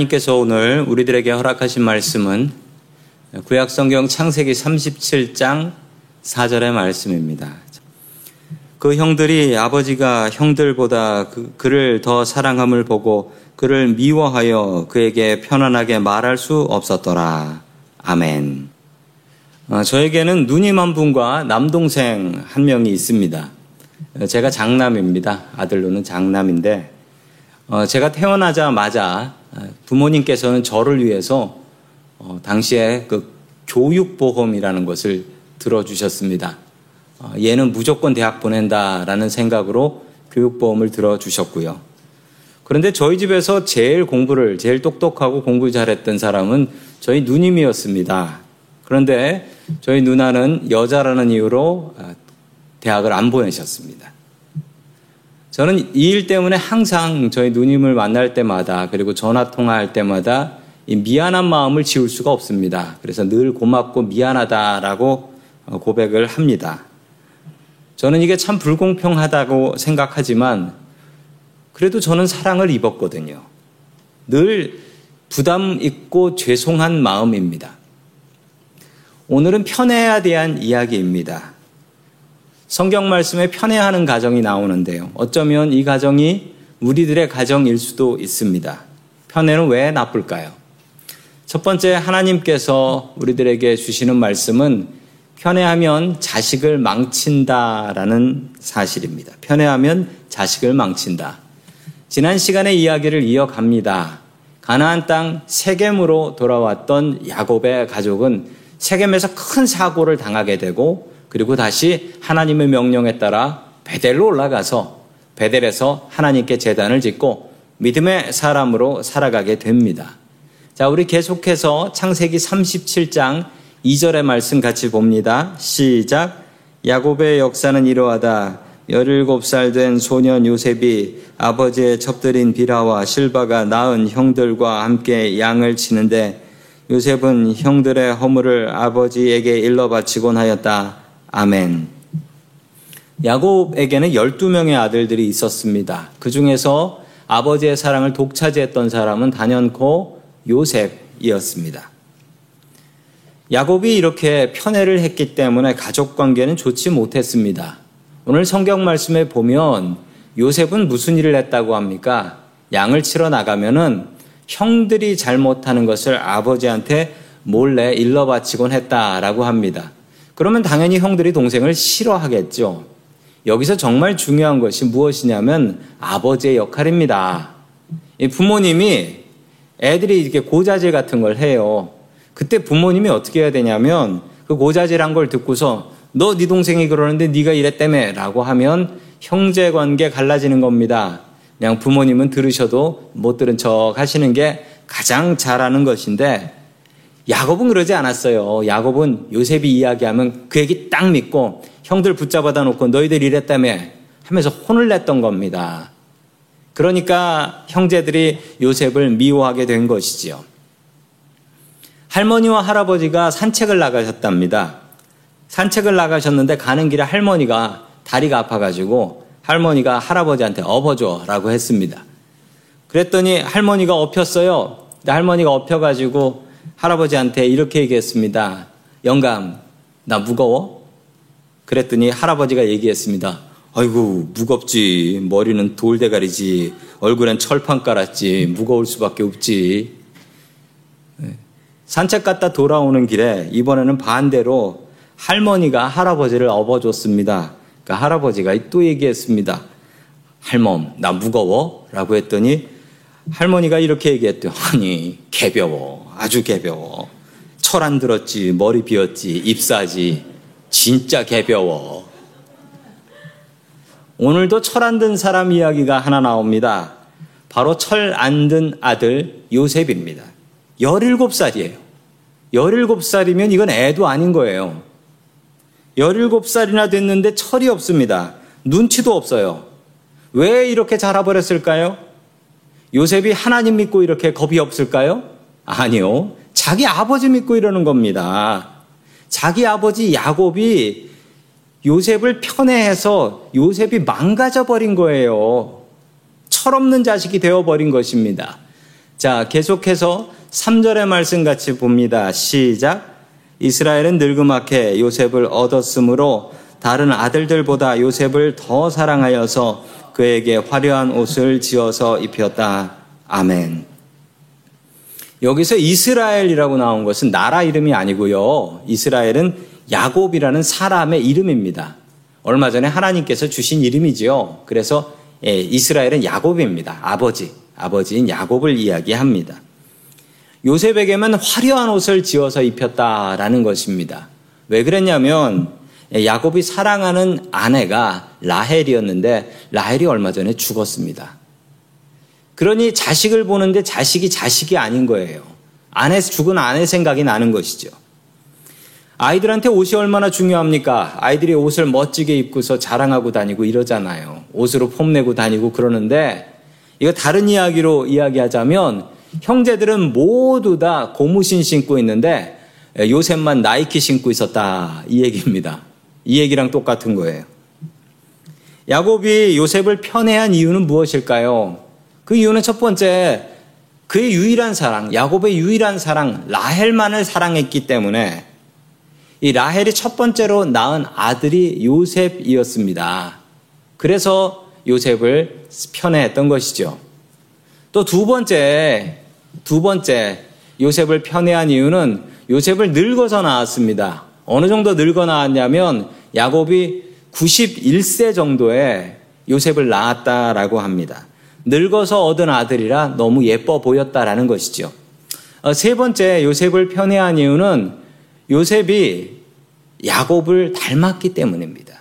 하나님께서 오늘 우리들에게 허락하신 말씀은 구약성경 창세기 37장 4절의 말씀입니다. 그 형들이 아버지가 형들보다 그, 그를 더 사랑함을 보고 그를 미워하여 그에게 편안하게 말할 수 없었더라. 아멘. 어, 저에게는 누님 한 분과 남동생 한 명이 있습니다. 제가 장남입니다. 아들로는 장남인데, 어, 제가 태어나자마자 부모님께서는 저를 위해서 어, 당시에 그 교육보험이라는 것을 들어주셨습니다. 어, 얘는 무조건 대학 보낸다라는 생각으로 교육보험을 들어주셨고요. 그런데 저희 집에서 제일 공부를, 제일 똑똑하고 공부 잘했던 사람은 저희 누님이었습니다. 그런데 저희 누나는 여자라는 이유로 아, 대학을 안 보내셨습니다. 저는 이 일 때문에 항상 저희 누님을 만날 때마다 그리고 전화 통화할 때마다 이 미안한 마음을 지울 수가 없습니다. 그래서 늘 고맙고 미안하다라고 어, 고백을 합니다. 저는 이게 참 불공평하다고 생각하지만 그래도 저는 사랑을 입었거든요. 늘 부담 있고 죄송한 마음입니다. 오늘은 편애에 대한 이야기입니다. 성경 말씀에 편애하는 가정이 나오는데요. 어쩌면 이 가정이 우리들의 가정일 수도 있습니다. 편애는 왜 나쁠까요? 첫 번째 하나님께서 우리들에게 주시는 말씀은 편애하면 자식을 망친다라는 사실입니다. 편애하면 자식을 망친다. 지난 시간의 이야기를 이어갑니다. 가나안 땅 세겜으로 돌아왔던 야곱의 가족은 세겜에서 큰 사고를 당하게 되고 그리고 다시 하나님의 명령에 따라 베델로 올라가서 베델에서 하나님께 재단을 짓고 믿음의 사람으로 살아가게 됩니다. 자, 우리 계속해서 창세기 37장 2절의 말씀 같이 봅니다. 시작. 야곱의 역사는 이러하다. 17살 된 소년 요셉이 아버지의 첩들인 비라와 실바가 낳은 형들과 함께 양을 치는데 요셉은 형들의 허물을 아버지에게 일러 바치곤 하였다. 아멘. 야곱에게는 12명의 아들들이 있었습니다. 그 중에서 아버지의 사랑을 독차지했던 사람은 단연코 요셉이었습니다. 야곱이 이렇게 편애를 했기 때문에 가족 관계는 좋지 못했습니다. 오늘 성경 말씀에 보면 요셉은 무슨 일을 했다고 합니까? 양을 치러 나가면은 형들이 잘못하는 것을 아버지한테 몰래 일러 바치곤 했다라고 합니다. 그러면 당연히 형들이 동생을 싫어하겠죠. 여기서 정말 중요한 것이 무엇이냐면 아버지의 역할입니다. 부모님이 애들이 이렇게 고자질 같은 걸 해요. 그때 부모님이 어떻게 해야 되냐면 그 고자질한 걸 듣고서 너 네 동생이 그러는데 네가 이랬다며라고 하면 형제 관계 갈라지는 겁니다. 그냥 부모님은 들으셔도 못 들은 척 하시는 게 가장 잘하는 것인데 야곱은 그러지 않았어요. 야곱은 요셉이 이야기하면 그 얘기 딱 믿고 형들 붙잡아다 놓고 너희들 이랬다며 하면서 혼을 냈던 겁니다. 그러니까 형제들이 요셉을 미워하게 된 것이지요. 할머니와 할아버지가 산책을 나가셨답니다. 산책을 나가셨는데 가는 길에 할머니가 다리가 아파가지고 할머니가 할아버지한테 업어줘라고 했습니다. 그랬더니 할머니가 업혔어요. 할머니가 업혀가지고 할아버지한테 이렇게 얘기했습니다. 영감, 나 무거워? 그랬더니 할아버지가 얘기했습니다. 아이고, 무겁지. 머리는 돌대가리지. 얼굴엔 철판 깔았지. 무거울 수밖에 없지. 네. 산책 갔다 돌아오는 길에 이번에는 반대로 할머니가 할아버지를 업어줬습니다. 그러니까 할아버지가 또 얘기했습니다. 할멈, 나 무거워? 라고 했더니 할머니가 이렇게 얘기했대요. 아니, 개벼워. 아주 개벼워. 철 안 들었지, 머리 비었지, 입사지. 진짜 개벼워. 오늘도 철 안 든 사람 이야기가 하나 나옵니다. 바로 철 안 든 아들 요셉입니다. 17살이에요. 17살이면 이건 애도 아닌 거예요. 17살이나 됐는데 철이 없습니다. 눈치도 없어요. 왜 이렇게 자라버렸을까요? 요셉이 하나님 믿고 이렇게 겁이 없을까요? 아니요. 자기 아버지 믿고 이러는 겁니다. 자기 아버지 야곱이 요셉을 편애해서 요셉이 망가져 버린 거예요. 철없는 자식이 되어 버린 것입니다. 자, 계속해서 3절의 말씀 같이 봅니다. 시작. 이스라엘은 늙음하게 요셉을 얻었으므로 다른 아들들보다 요셉을 더 사랑하여서 그에게 화려한 옷을 지어서 입혔다. 아멘. 여기서 이스라엘이라고 나온 것은 나라 이름이 아니고요. 이스라엘은 야곱이라는 사람의 이름입니다. 얼마 전에 하나님께서 주신 이름이지요. 그래서 예, 이스라엘은 야곱입니다. 아버지, 아버지인 야곱을 이야기합니다. 요셉에게만 화려한 옷을 지어서 입혔다라는 것입니다. 왜 그랬냐면 야곱이 사랑하는 아내가 라헬이었는데 라헬이 얼마 전에 죽었습니다. 그러니 자식을 보는데 자식이 자식이 아닌 거예요. 아내 죽은 아내 생각이 나는 것이죠. 아이들한테 옷이 얼마나 중요합니까? 아이들이 옷을 멋지게 입고서 자랑하고 다니고 이러잖아요. 옷으로 폼내고 다니고 그러는데 이거 다른 이야기로 이야기하자면 형제들은 모두 다 고무신 신고 있는데 요셉만 나이키 신고 있었다. 이 얘기입니다. 이 얘기랑 똑같은 거예요. 야곱이 요셉을 편애한 이유는 무엇일까요? 그 이유는 첫 번째, 그의 유일한 사랑, 야곱의 유일한 사랑, 라헬만을 사랑했기 때문에 이 라헬이 첫 번째로 낳은 아들이 요셉이었습니다. 그래서 요셉을 편애했던 것이죠. 또 두 번째, 두 번째 요셉을 편애한 이유는 요셉을 늙어서 낳았습니다. 어느 정도 늙어 낳았냐면 야곱이 91세 정도에 요셉을 낳았다라고 합니다. 늙어서 얻은 아들이라 너무 예뻐 보였다라는 것이죠. 어, 세 번째 요셉을 편애한 이유는 요셉이 야곱을 닮았기 때문입니다.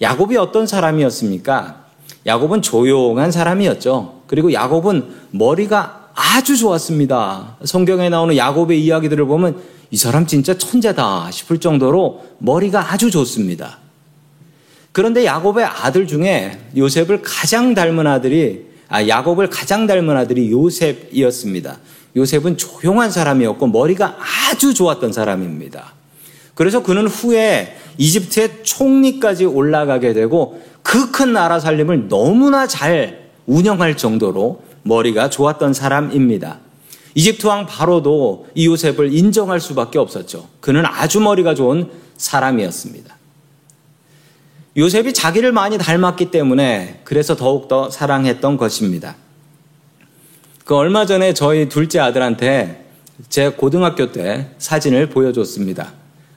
야곱이 어떤 사람이었습니까? 야곱은 조용한 사람이었죠. 그리고 야곱은 머리가 아주 좋았습니다. 성경에 나오는 야곱의 이야기들을 보면 이 사람 진짜 천재다 싶을 정도로 머리가 아주 좋습니다. 그런데 야곱의 아들 중에 요셉을 가장 닮은 아들이 아, 야곱을 가장 닮은 아들이 요셉이었습니다. 요셉은 조용한 사람이었고 머리가 아주 좋았던 사람입니다. 그래서 그는 후에 이집트의 총리까지 올라가게 되고 그 큰 나라 살림을 너무나 잘 운영할 정도로 머리가 좋았던 사람입니다. 이집트 왕 바로도 이 요셉을 인정할 수밖에 없었죠. 그는 아주 머리가 좋은 사람이었습니다. 요셉이 자기를 많이 닮았기 때문에 그래서 더욱더 사랑했던 것입니다. 그 얼마 전에 저희 둘째 아들한테 제 고등학교 때 사진을 보여줬습니다.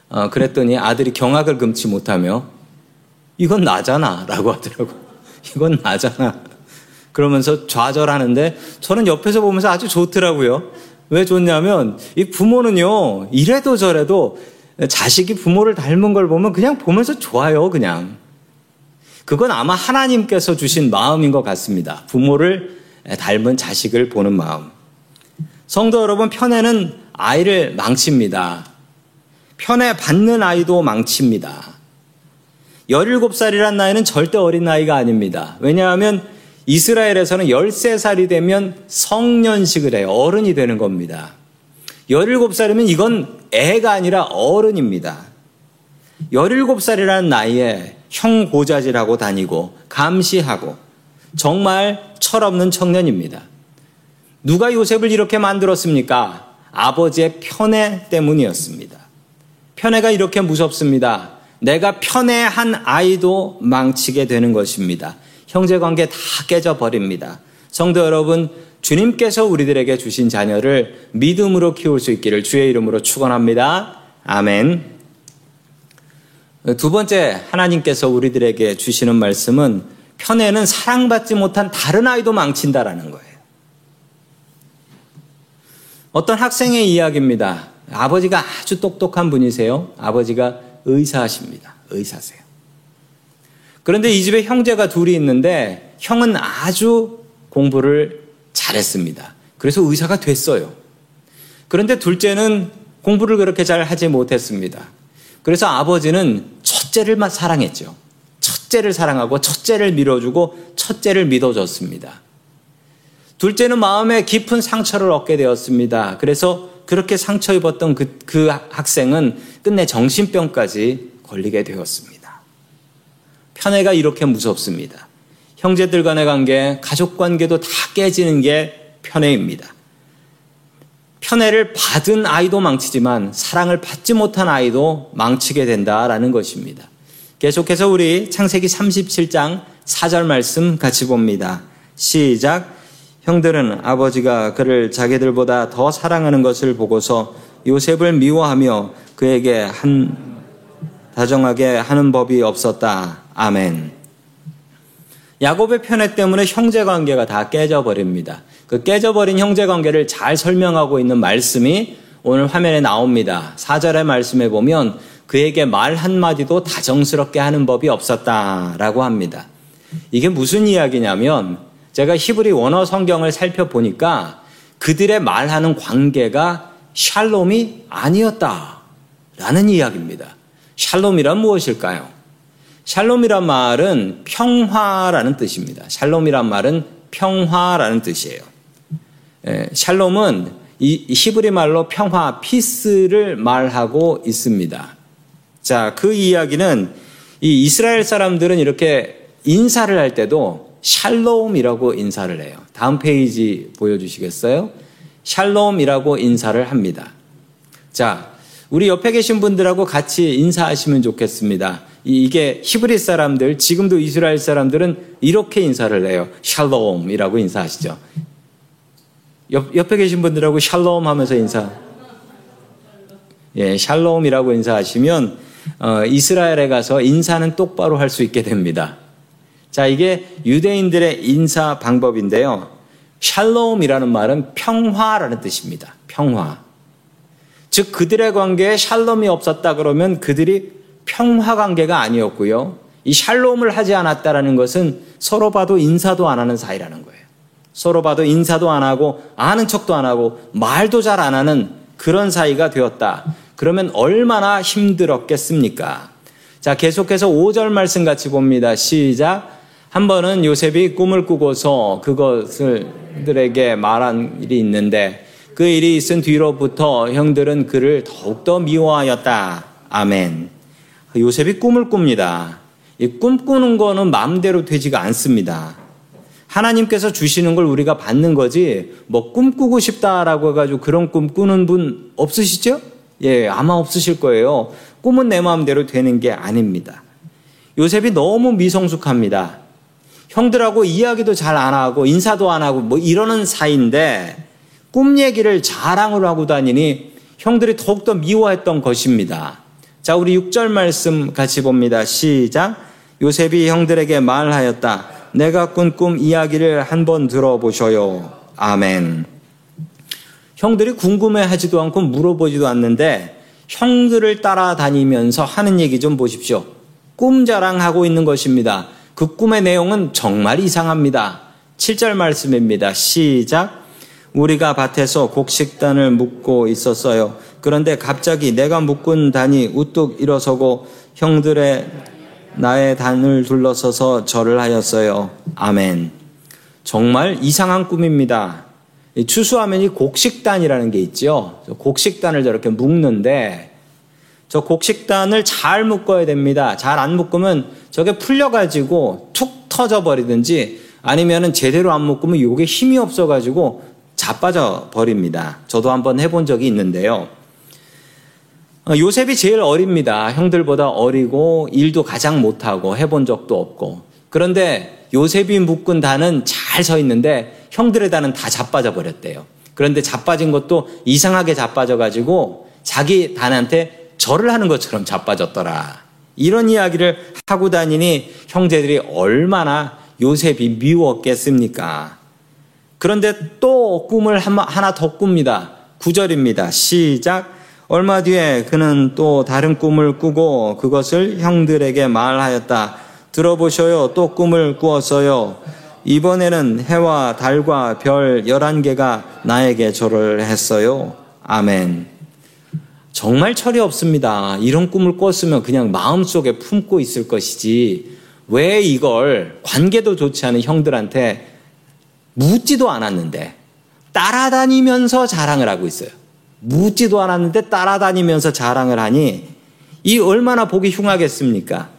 어, 그랬더니 아들이 경악을 금치 못하며 이건 나잖아 라고 하더라고. 이건 나잖아. 그러면서 좌절하는데 저는 옆에서 보면서 아주 좋더라고요. 왜 좋냐면 이 부모는요, 이래도 저래도 자식이 부모를 닮은 걸 보면 그냥 보면서 좋아요, 그냥. 그건 아마 하나님께서 주신 마음인 것 같습니다. 부모를 닮은 자식을 보는 마음. 성도 여러분, 편애는 아이를 망칩니다. 편애 받는 아이도 망칩니다. 17살이란 나이는 절대 어린 나이가 아닙니다. 왜냐하면 이스라엘에서는 13살이 되면 성년식을 해요. 어른이 되는 겁니다. 17살이면 이건 애가 아니라 어른입니다. 17살이라는 나이에 형 고자질하고 다니고 감시하고 정말 철없는 청년입니다. 누가 요셉을 이렇게 만들었습니까? 아버지의 편애 때문이었습니다. 편애가 이렇게 무섭습니다. 내가 편애한 아이도 망치게 되는 것입니다. 형제 관계 다 깨져버립니다. 성도 여러분, 주님께서 우리들에게 주신 자녀를 믿음으로 키울 수 있기를 주의 이름으로 축원합니다. 아멘. 두 번째 하나님께서 우리들에게 주시는 말씀은 편애는 사랑받지 못한 다른 아이도 망친다라는 거예요. 어떤 학생의 이야기입니다. 아버지가 아주 똑똑한 분이세요. 아버지가 의사십니다. 의사세요. 그런데 이 집에 형제가 둘이 있는데 형은 아주 공부를 잘했습니다. 그래서 의사가 됐어요. 그런데 둘째는 공부를 그렇게 잘 하지 못했습니다. 그래서 아버지는 첫째를 사랑했죠. 첫째를 사랑하고 첫째를 밀어주고 첫째를 믿어줬습니다. 둘째는 마음에 깊은 상처를 얻게 되었습니다. 그래서 그렇게 상처 입었던 그, 그 학생은 끝내 정신병까지 걸리게 되었습니다. 편애가 이렇게 무섭습니다. 형제들 간의 관계, 가족 관계도 다 깨지는 게 편애입니다. 편애를 받은 아이도 망치지만 사랑을 받지 못한 아이도 망치게 된다라는 것입니다. 계속해서 우리 창세기 37장 4절 말씀 같이 봅니다. 시작. 형들은 아버지가 그를 자기들보다 더 사랑하는 것을 보고서 요셉을 미워하며 그에게 한 다정하게 하는 법이 없었다. 아멘. 야곱의 편애 때문에 형제 관계가 다 깨져 버립니다. 그 깨져버린 형제 관계를 잘 설명하고 있는 말씀이 오늘 화면에 나옵니다. 4절의 말씀에 보면 그에게 말 한마디도 다정스럽게 하는 법이 없었다라고 합니다. 이게 무슨 이야기냐면 제가 히브리 원어 성경을 살펴보니까 그들의 말하는 관계가 샬롬이 아니었다라는 이야기입니다. 샬롬이란 무엇일까요? 샬롬이란 말은 평화라는 뜻입니다. 샬롬이란 말은 평화라는 뜻이에요. 예, 샬롬은 이 히브리 말로 평화, peace를 말하고 있습니다. 자, 그 이야기는 이 이스라엘 사람들은 이렇게 인사를 할 때도 샬롬이라고 인사를 해요. 다음 페이지 보여주시겠어요? 샬롬이라고 인사를 합니다. 자, 우리 옆에 계신 분들하고 같이 인사하시면 좋겠습니다. 이게 히브리 사람들, 지금도 이스라엘 사람들은 이렇게 인사를 해요. 샬롬이라고 인사하시죠. 옆, 옆에 계신 분들하고 샬롬 하면서 인사. 예, 샬롬이라고 인사하시면 어, 이스라엘에 가서 인사는 똑바로 할 수 있게 됩니다. 자, 이게 유대인들의 인사 방법인데요. 샬롬이라는 말은 평화라는 뜻입니다. 평화. 즉 그들의 관계에 샬롬이 없었다 그러면 그들이 평화 관계가 아니었고요. 이 샬롬을 하지 않았다라는 것은 서로 봐도 인사도 안 하는 사이라는 거예요. 서로 봐도 인사도 안 하고 아는 척도 안 하고 말도 잘 안 하는 그런 사이가 되었다. 그러면 얼마나 힘들었겠습니까? 자, 계속해서 5절 말씀 같이 봅니다. 시작. 한 번은 요셉이 꿈을 꾸고서 그것을 들에게 말한 일이 있는데 그 일이 있은 뒤로부터 형들은 그를 더욱더 미워하였다. 아멘. 요셉이 꿈을 꿉니다. 이 꿈꾸는 거는 마음대로 되지가 않습니다. 하나님께서 주시는 걸 우리가 받는 거지, 뭐 꿈꾸고 싶다라고 해가지고 그런 꿈 꾸는 분 없으시죠? 예, 아마 없으실 거예요. 꿈은 내 마음대로 되는 게 아닙니다. 요셉이 너무 미성숙합니다. 형들하고 이야기도 잘 안 하고 인사도 안 하고 뭐 이러는 사이인데 꿈 얘기를 자랑을 하고 다니니 형들이 더욱더 미워했던 것입니다. 자, 우리 6절 말씀 같이 봅니다. 시작. 요셉이 형들에게 말하였다. 내가 꾼 꿈 이야기를 한번 들어보셔요. 아멘. 형들이 궁금해 하지도 않고 물어보지도 않는데 형들을 따라다니면서 하는 얘기 좀 보십시오. 꿈 자랑하고 있는 것입니다. 그 꿈의 내용은 정말 이상합니다. 7절 말씀입니다. 시작. 우리가 밭에서 곡식단을 묶고 있었어요. 그런데 갑자기 내가 묶은 단이 우뚝 일어서고 형들의 나의 단을 둘러서서 절을 하였어요. 아멘. 정말 이상한 꿈입니다. 추수하면 이 곡식단이라는 게 있죠. 곡식단을 저렇게 묶는데 저 곡식단을 잘 묶어야 됩니다. 잘 안 묶으면 저게 풀려가지고 툭 터져 버리든지 아니면은 제대로 안 묶으면 이게 힘이 없어가지고 자빠져 버립니다. 저도 한번 해본 적이 있는데요. 어, 요셉이 제일 어립니다. 형들보다 어리고 일도 가장 못하고 해본 적도 없고. 그런데 요셉이 묶은 단은 잘 서 있는데 형들의 단은 다 자빠져 버렸대요. 그런데 자빠진 것도 이상하게 자빠져 가지고 자기 단한테 절을 하는 것처럼 자빠졌더라. 이런 이야기를 하고 다니니 형제들이 얼마나 요셉이 미웠겠습니까? 그런데 또 꿈을 하나 더 꿉니다. 9절입니다. 시작. 얼마 뒤에 그는 또 다른 꿈을 꾸고 그것을 형들에게 말하였다. 들어보셔요. 또 꿈을 꾸었어요. 이번에는 해와 달과 별 11개가 나에게 절을 했어요. 아멘. 정말 철이 없습니다. 이런 꿈을 꿨으면 그냥 마음속에 품고 있을 것이지 왜 이걸 관계도 좋지 않은 형들한테 묻지도 않았는데 따라다니면서 자랑을 하고 있어요. 묻지도 않았는데 따라다니면서 자랑을 하니 이 얼마나 보기 흉하겠습니까?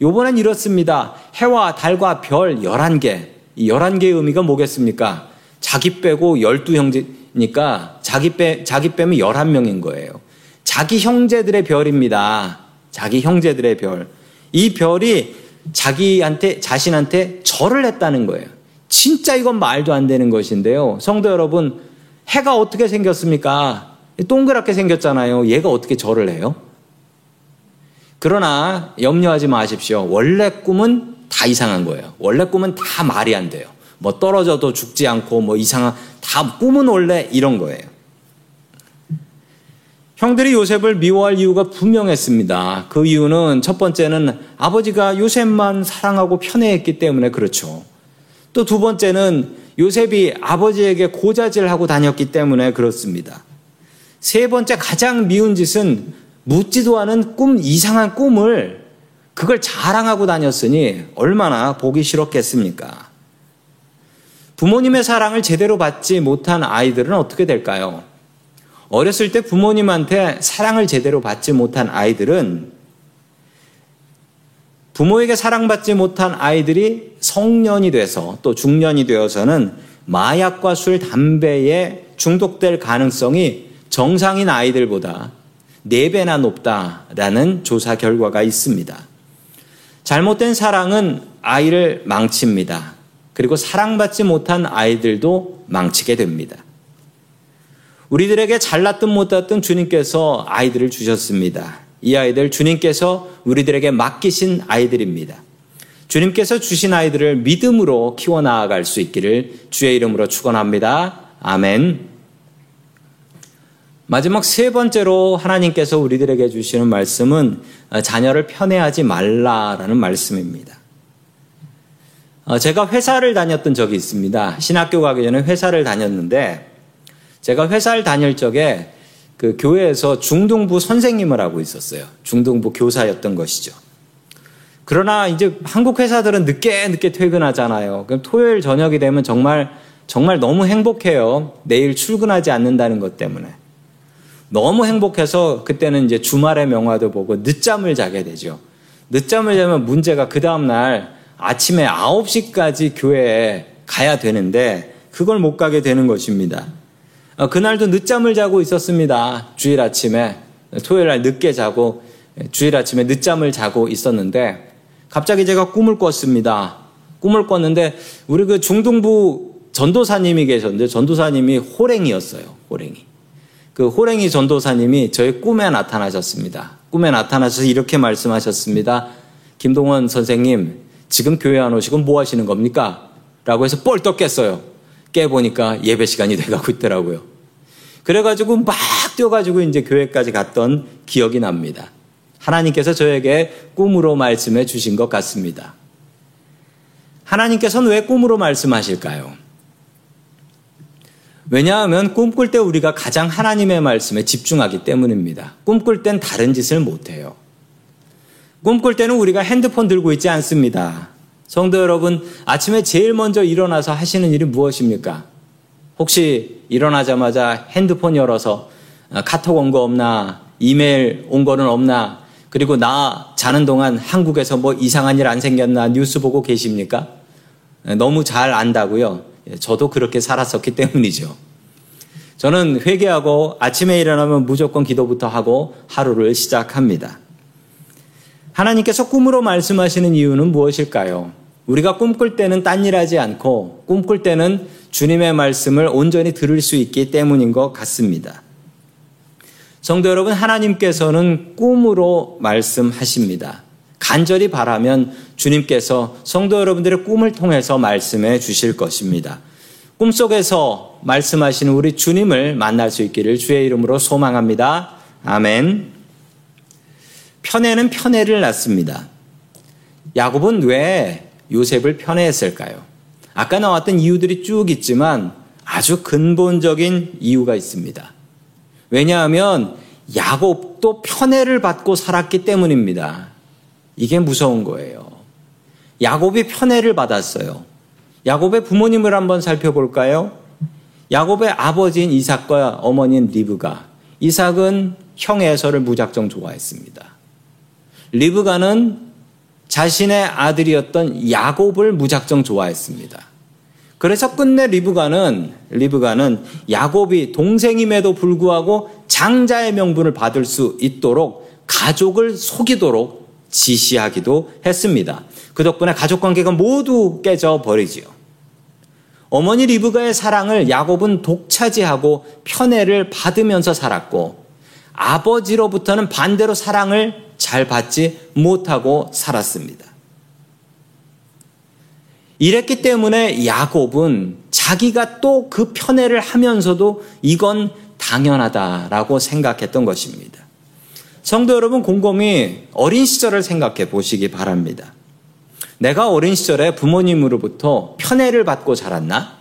요번엔 이렇습니다. 해와 달과 별 11개. 이 11개의 의미가 뭐겠습니까? 자기 빼고 12형제니까 자기 빼, 자기 빼면 11명인 거예요. 자기 형제들의 별입니다. 자기 형제들의 별. 이 별이 자기한테, 자신한테 절을 했다는 거예요. 진짜 이건 말도 안 되는 것인데요. 성도 여러분, 해가 어떻게 생겼습니까? 동그랗게 생겼잖아요. 얘가 어떻게 절을 해요? 그러나 염려하지 마십시오. 원래 꿈은 다 이상한 거예요. 원래 꿈은 다 말이 안 돼요. 뭐 떨어져도 죽지 않고 뭐 이상한 다 꿈은 원래 이런 거예요. 형들이 요셉을 미워할 이유가 분명했습니다. 그 이유는 첫 번째는 아버지가 요셉만 사랑하고 편애했기 때문에 그렇죠. 또 두 번째는 요셉이 아버지에게 고자질하고 다녔기 때문에 그렇습니다. 세 번째 가장 미운 짓은 묻지도 않은 꿈, 이상한 꿈을 그걸 자랑하고 다녔으니 얼마나 보기 싫었겠습니까? 부모님의 사랑을 제대로 받지 못한 아이들은 어떻게 될까요? 어렸을 때 부모님한테 사랑을 제대로 받지 못한 아이들은 부모에게 사랑받지 못한 아이들이 성년이 돼서 또 중년이 되어서는 마약과 술, 담배에 중독될 가능성이 정상인 아이들보다 4배나 높다라는 조사 결과가 있습니다. 잘못된 사랑은 아이를 망칩니다. 그리고 사랑받지 못한 아이들도 망치게 됩니다. 우리들에게 잘났든 못났든 주님께서 아이들을 주셨습니다. 이 아이들 주님께서 우리들에게 맡기신 아이들입니다. 주님께서 주신 아이들을 믿음으로 키워나갈 수 있기를 주의 이름으로 축원합니다. 아멘. 마지막 세 번째로 하나님께서 우리들에게 주시는 말씀은 자녀를 편애하지 말라라는 말씀입니다. 어, 제가 회사를 다녔던 적이 있습니다. 신학교 가기 전에 회사를 다녔는데 제가 회사를 다닐 적에 그 교회에서 중등부 선생님을 하고 있었어요. 중등부 교사였던 것이죠. 그러나 이제 한국 회사들은 늦게 늦게 퇴근하잖아요. 그럼 토요일 저녁이 되면 정말 정말 너무 행복해요. 내일 출근하지 않는다는 것 때문에. 너무 행복해서 그때는 이제 주말의 명화도 보고 늦잠을 자게 되죠. 늦잠을 자면 문제가 그 다음날 아침에 9시까지 교회에 가야 되는데 그걸 못 가게 되는 것입니다. 어, 그날도 늦잠을 자고 있었습니다. 주일 아침에 토요일 날 늦게 자고 주일 아침에 늦잠을 자고 있었는데 갑자기 제가 꿈을 꿨습니다. 꿈을 꿨는데 우리 그 중등부 전도사님이 계셨는데 전도사님이 호랭이였어요. 호랭이. 그 호랭이 전도사님이 저의 꿈에 나타나셨습니다. 꿈에 나타나셔서 이렇게 말씀하셨습니다. 김동원 선생님, 지금 교회 안 오시고 뭐 하시는 겁니까? 라고 해서 뻘떡 깼어요. 깨보니까 예배 시간이 돼가고 있더라고요. 그래가지고 막 뛰어가지고 이제 교회까지 갔던 기억이 납니다. 하나님께서 저에게 꿈으로 말씀해 주신 것 같습니다. 하나님께서는 왜 꿈으로 말씀하실까요? 왜냐하면 꿈꿀 때 우리가 가장 하나님의 말씀에 집중하기 때문입니다. 꿈꿀 땐 다른 짓을 못해요. 꿈꿀 때는 우리가 핸드폰 들고 있지 않습니다. 성도 여러분, 아침에 제일 먼저 일어나서 하시는 일이 무엇입니까? 혹시 일어나자마자 핸드폰 열어서 아, 카톡 온 거 없나, 이메일 온 거는 없나, 그리고 나 자는 동안 한국에서 뭐 이상한 일 안 생겼나 뉴스 보고 계십니까? 네, 너무 잘 안다고요. 예, 저도 그렇게 살았었기 때문이죠. 저는 회개하고 아침에 일어나면 무조건 기도부터 하고 하루를 시작합니다. 하나님께서 꿈으로 말씀하시는 이유는 무엇일까요? 우리가 꿈꿀 때는 딴 일 하지 않고 꿈꿀 때는 주님의 말씀을 온전히 들을 수 있기 때문인 것 같습니다. 성도 여러분, 하나님께서는 꿈으로 말씀하십니다. 간절히 바라면 주님께서 성도 여러분들의 꿈을 통해서 말씀해 주실 것입니다. 꿈속에서 말씀하시는 우리 주님을 만날 수 있기를 주의 이름으로 소망합니다. 아멘. 편애는 편애를 낳습니다. 야곱은 왜 요셉을 편애했을까요? 아까 나왔던 이유들이 쭉 있지만 아주 근본적인 이유가 있습니다. 왜냐하면 야곱도 편애를 받고 살았기 때문입니다. 이게 무서운 거예요. 야곱이 편애를 받았어요. 야곱의 부모님을 한번 살펴볼까요? 야곱의 아버지인 이삭과 어머니인 리브가 이삭은 형 에서를 무작정 좋아했습니다. 리브가는 자신의 아들이었던 야곱을 무작정 좋아했습니다. 그래서 끝내 리브가는 리브가는 야곱이 동생임에도 불구하고 장자의 명분을 받을 수 있도록 가족을 속이도록 지시하기도 했습니다. 그 덕분에 가족 관계가 모두 깨져 버리지요. 어머니 리브가의 사랑을 야곱은 독차지하고 편애를 받으면서 살았고 아버지로부터는 반대로 사랑을 잘 받지 못하고 살았습니다. 이랬기 때문에 야곱은 자기가 또 그 편애를 하면서도 이건 당연하다라고 생각했던 것입니다. 성도 여러분 곰곰이 어린 시절을 생각해 보시기 바랍니다. 내가 어린 시절에 부모님으로부터 편애를 받고 자랐나?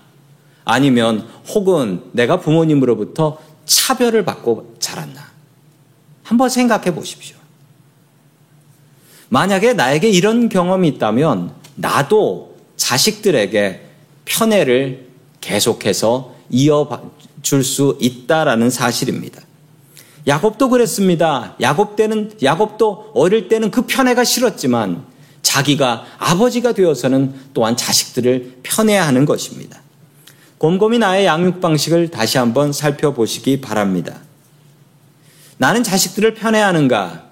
아니면 혹은 내가 부모님으로부터 차별을 받고 자랐나? 한번 생각해 보십시오. 만약에 나에게 이런 경험이 있다면 나도 자식들에게 편애를 계속해서 이어줄 수 있다라는 사실입니다. 야곱도 그랬습니다. 야곱 때는 야곱도 어릴 때는 그 편애가 싫었지만 자기가 아버지가 되어서는 또한 자식들을 편애하는 것입니다. 곰곰이 나의 양육 방식을 다시 한번 살펴보시기 바랍니다. 나는 자식들을 편애하는가?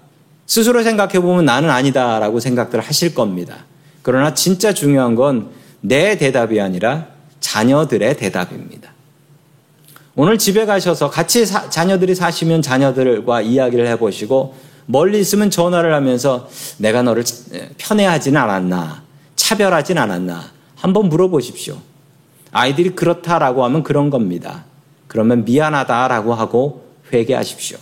스스로 생각해 보면 나는 아니다라고 생각들 하실 겁니다. 그러나 진짜 중요한 건 내 대답이 아니라 자녀들의 대답입니다. 오늘 집에 가셔서 같이 사, 자녀들이 사시면 자녀들과 이야기를 해보시고 멀리 있으면 전화를 하면서 내가 너를 편애하진 않았나, 차별하진 않았나 한번 물어보십시오. 아이들이 그렇다라고 하면 그런 겁니다. 그러면 미안하다라고 하고 회개하십시오.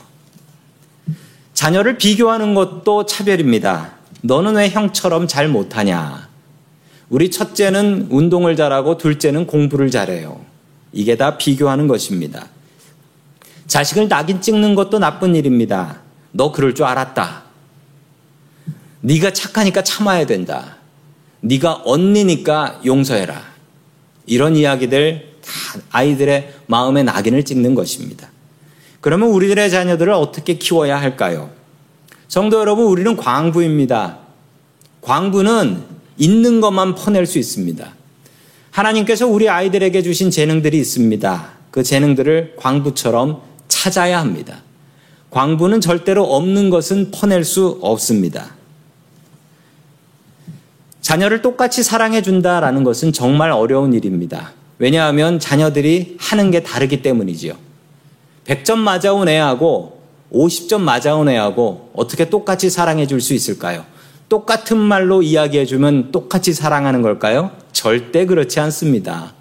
자녀를 비교하는 것도 차별입니다. 너는 왜 형처럼 잘 못하냐? 우리 첫째는 운동을 잘하고 둘째는 공부를 잘해요. 이게 다 비교하는 것입니다. 자식을 낙인 찍는 것도 나쁜 일입니다. 너 그럴 줄 알았다. 네가 착하니까 참아야 된다. 네가 언니니까 용서해라. 이런 이야기들 다 아이들의 마음에 낙인을 찍는 것입니다. 그러면 우리들의 자녀들을 어떻게 키워야 할까요? 성도 여러분, 우리는 광부입니다. 광부는 있는 것만 퍼낼 수 있습니다. 하나님께서 우리 아이들에게 주신 재능들이 있습니다. 그 재능들을 광부처럼 찾아야 합니다. 광부는 절대로 없는 것은 퍼낼 수 없습니다. 자녀를 똑같이 사랑해 준다라는 것은 정말 어려운 일입니다. 왜냐하면 자녀들이 하는 게 다르기 때문이지요. 100점 맞아온 애하고 50점 맞아온 애하고 어떻게 똑같이 사랑해 줄 수 있을까요? 똑같은 말로 이야기해 주면 똑같이 사랑하는 걸까요? 절대 그렇지 않습니다.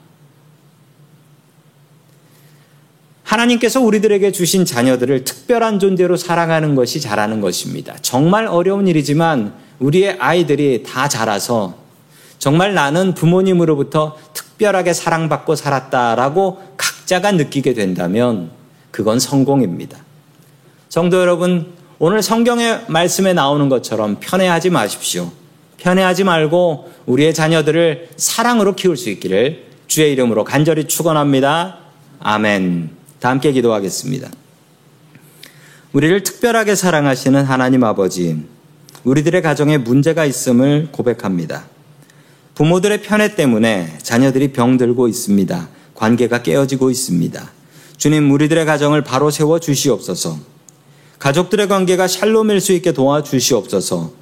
하나님께서 우리들에게 주신 자녀들을 특별한 존재로 사랑하는 것이 잘하는 것입니다. 정말 어려운 일이지만 우리의 아이들이 다 자라서 정말 나는 부모님으로부터 특별하게 사랑받고 살았다라고 각자가 느끼게 된다면 그건 성공입니다. 성도 여러분, 오늘 성경의 말씀에 나오는 것처럼 편애하지 마십시오. 편애하지 말고 우리의 자녀들을 사랑으로 키울 수 있기를 주의 이름으로 간절히 축원합니다. 아멘. 다 함께 기도하겠습니다. 우리를 특별하게 사랑하시는 하나님 아버지, 우리들의 가정에 문제가 있음을 고백합니다. 부모들의 편애 때문에 자녀들이 병들고 있습니다. 관계가 깨어지고 있습니다. 주님, 우리들의 가정을 바로 세워 주시옵소서. 가족들의 관계가 샬롬일 수 있게 도와주시옵소서.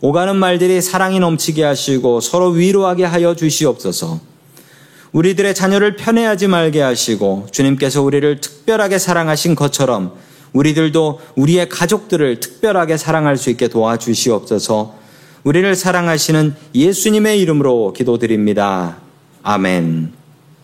오가는 말들이 사랑이 넘치게 하시고 서로 위로하게 하여 주시옵소서. 우리들의 자녀를 편애하지 말게 하시고 주님께서 우리를 특별하게 사랑하신 것처럼 우리들도 우리의 가족들을 특별하게 사랑할 수 있게 도와주시옵소서. 우리를 사랑하시는 예수님의 이름으로 기도드립니다. 아멘.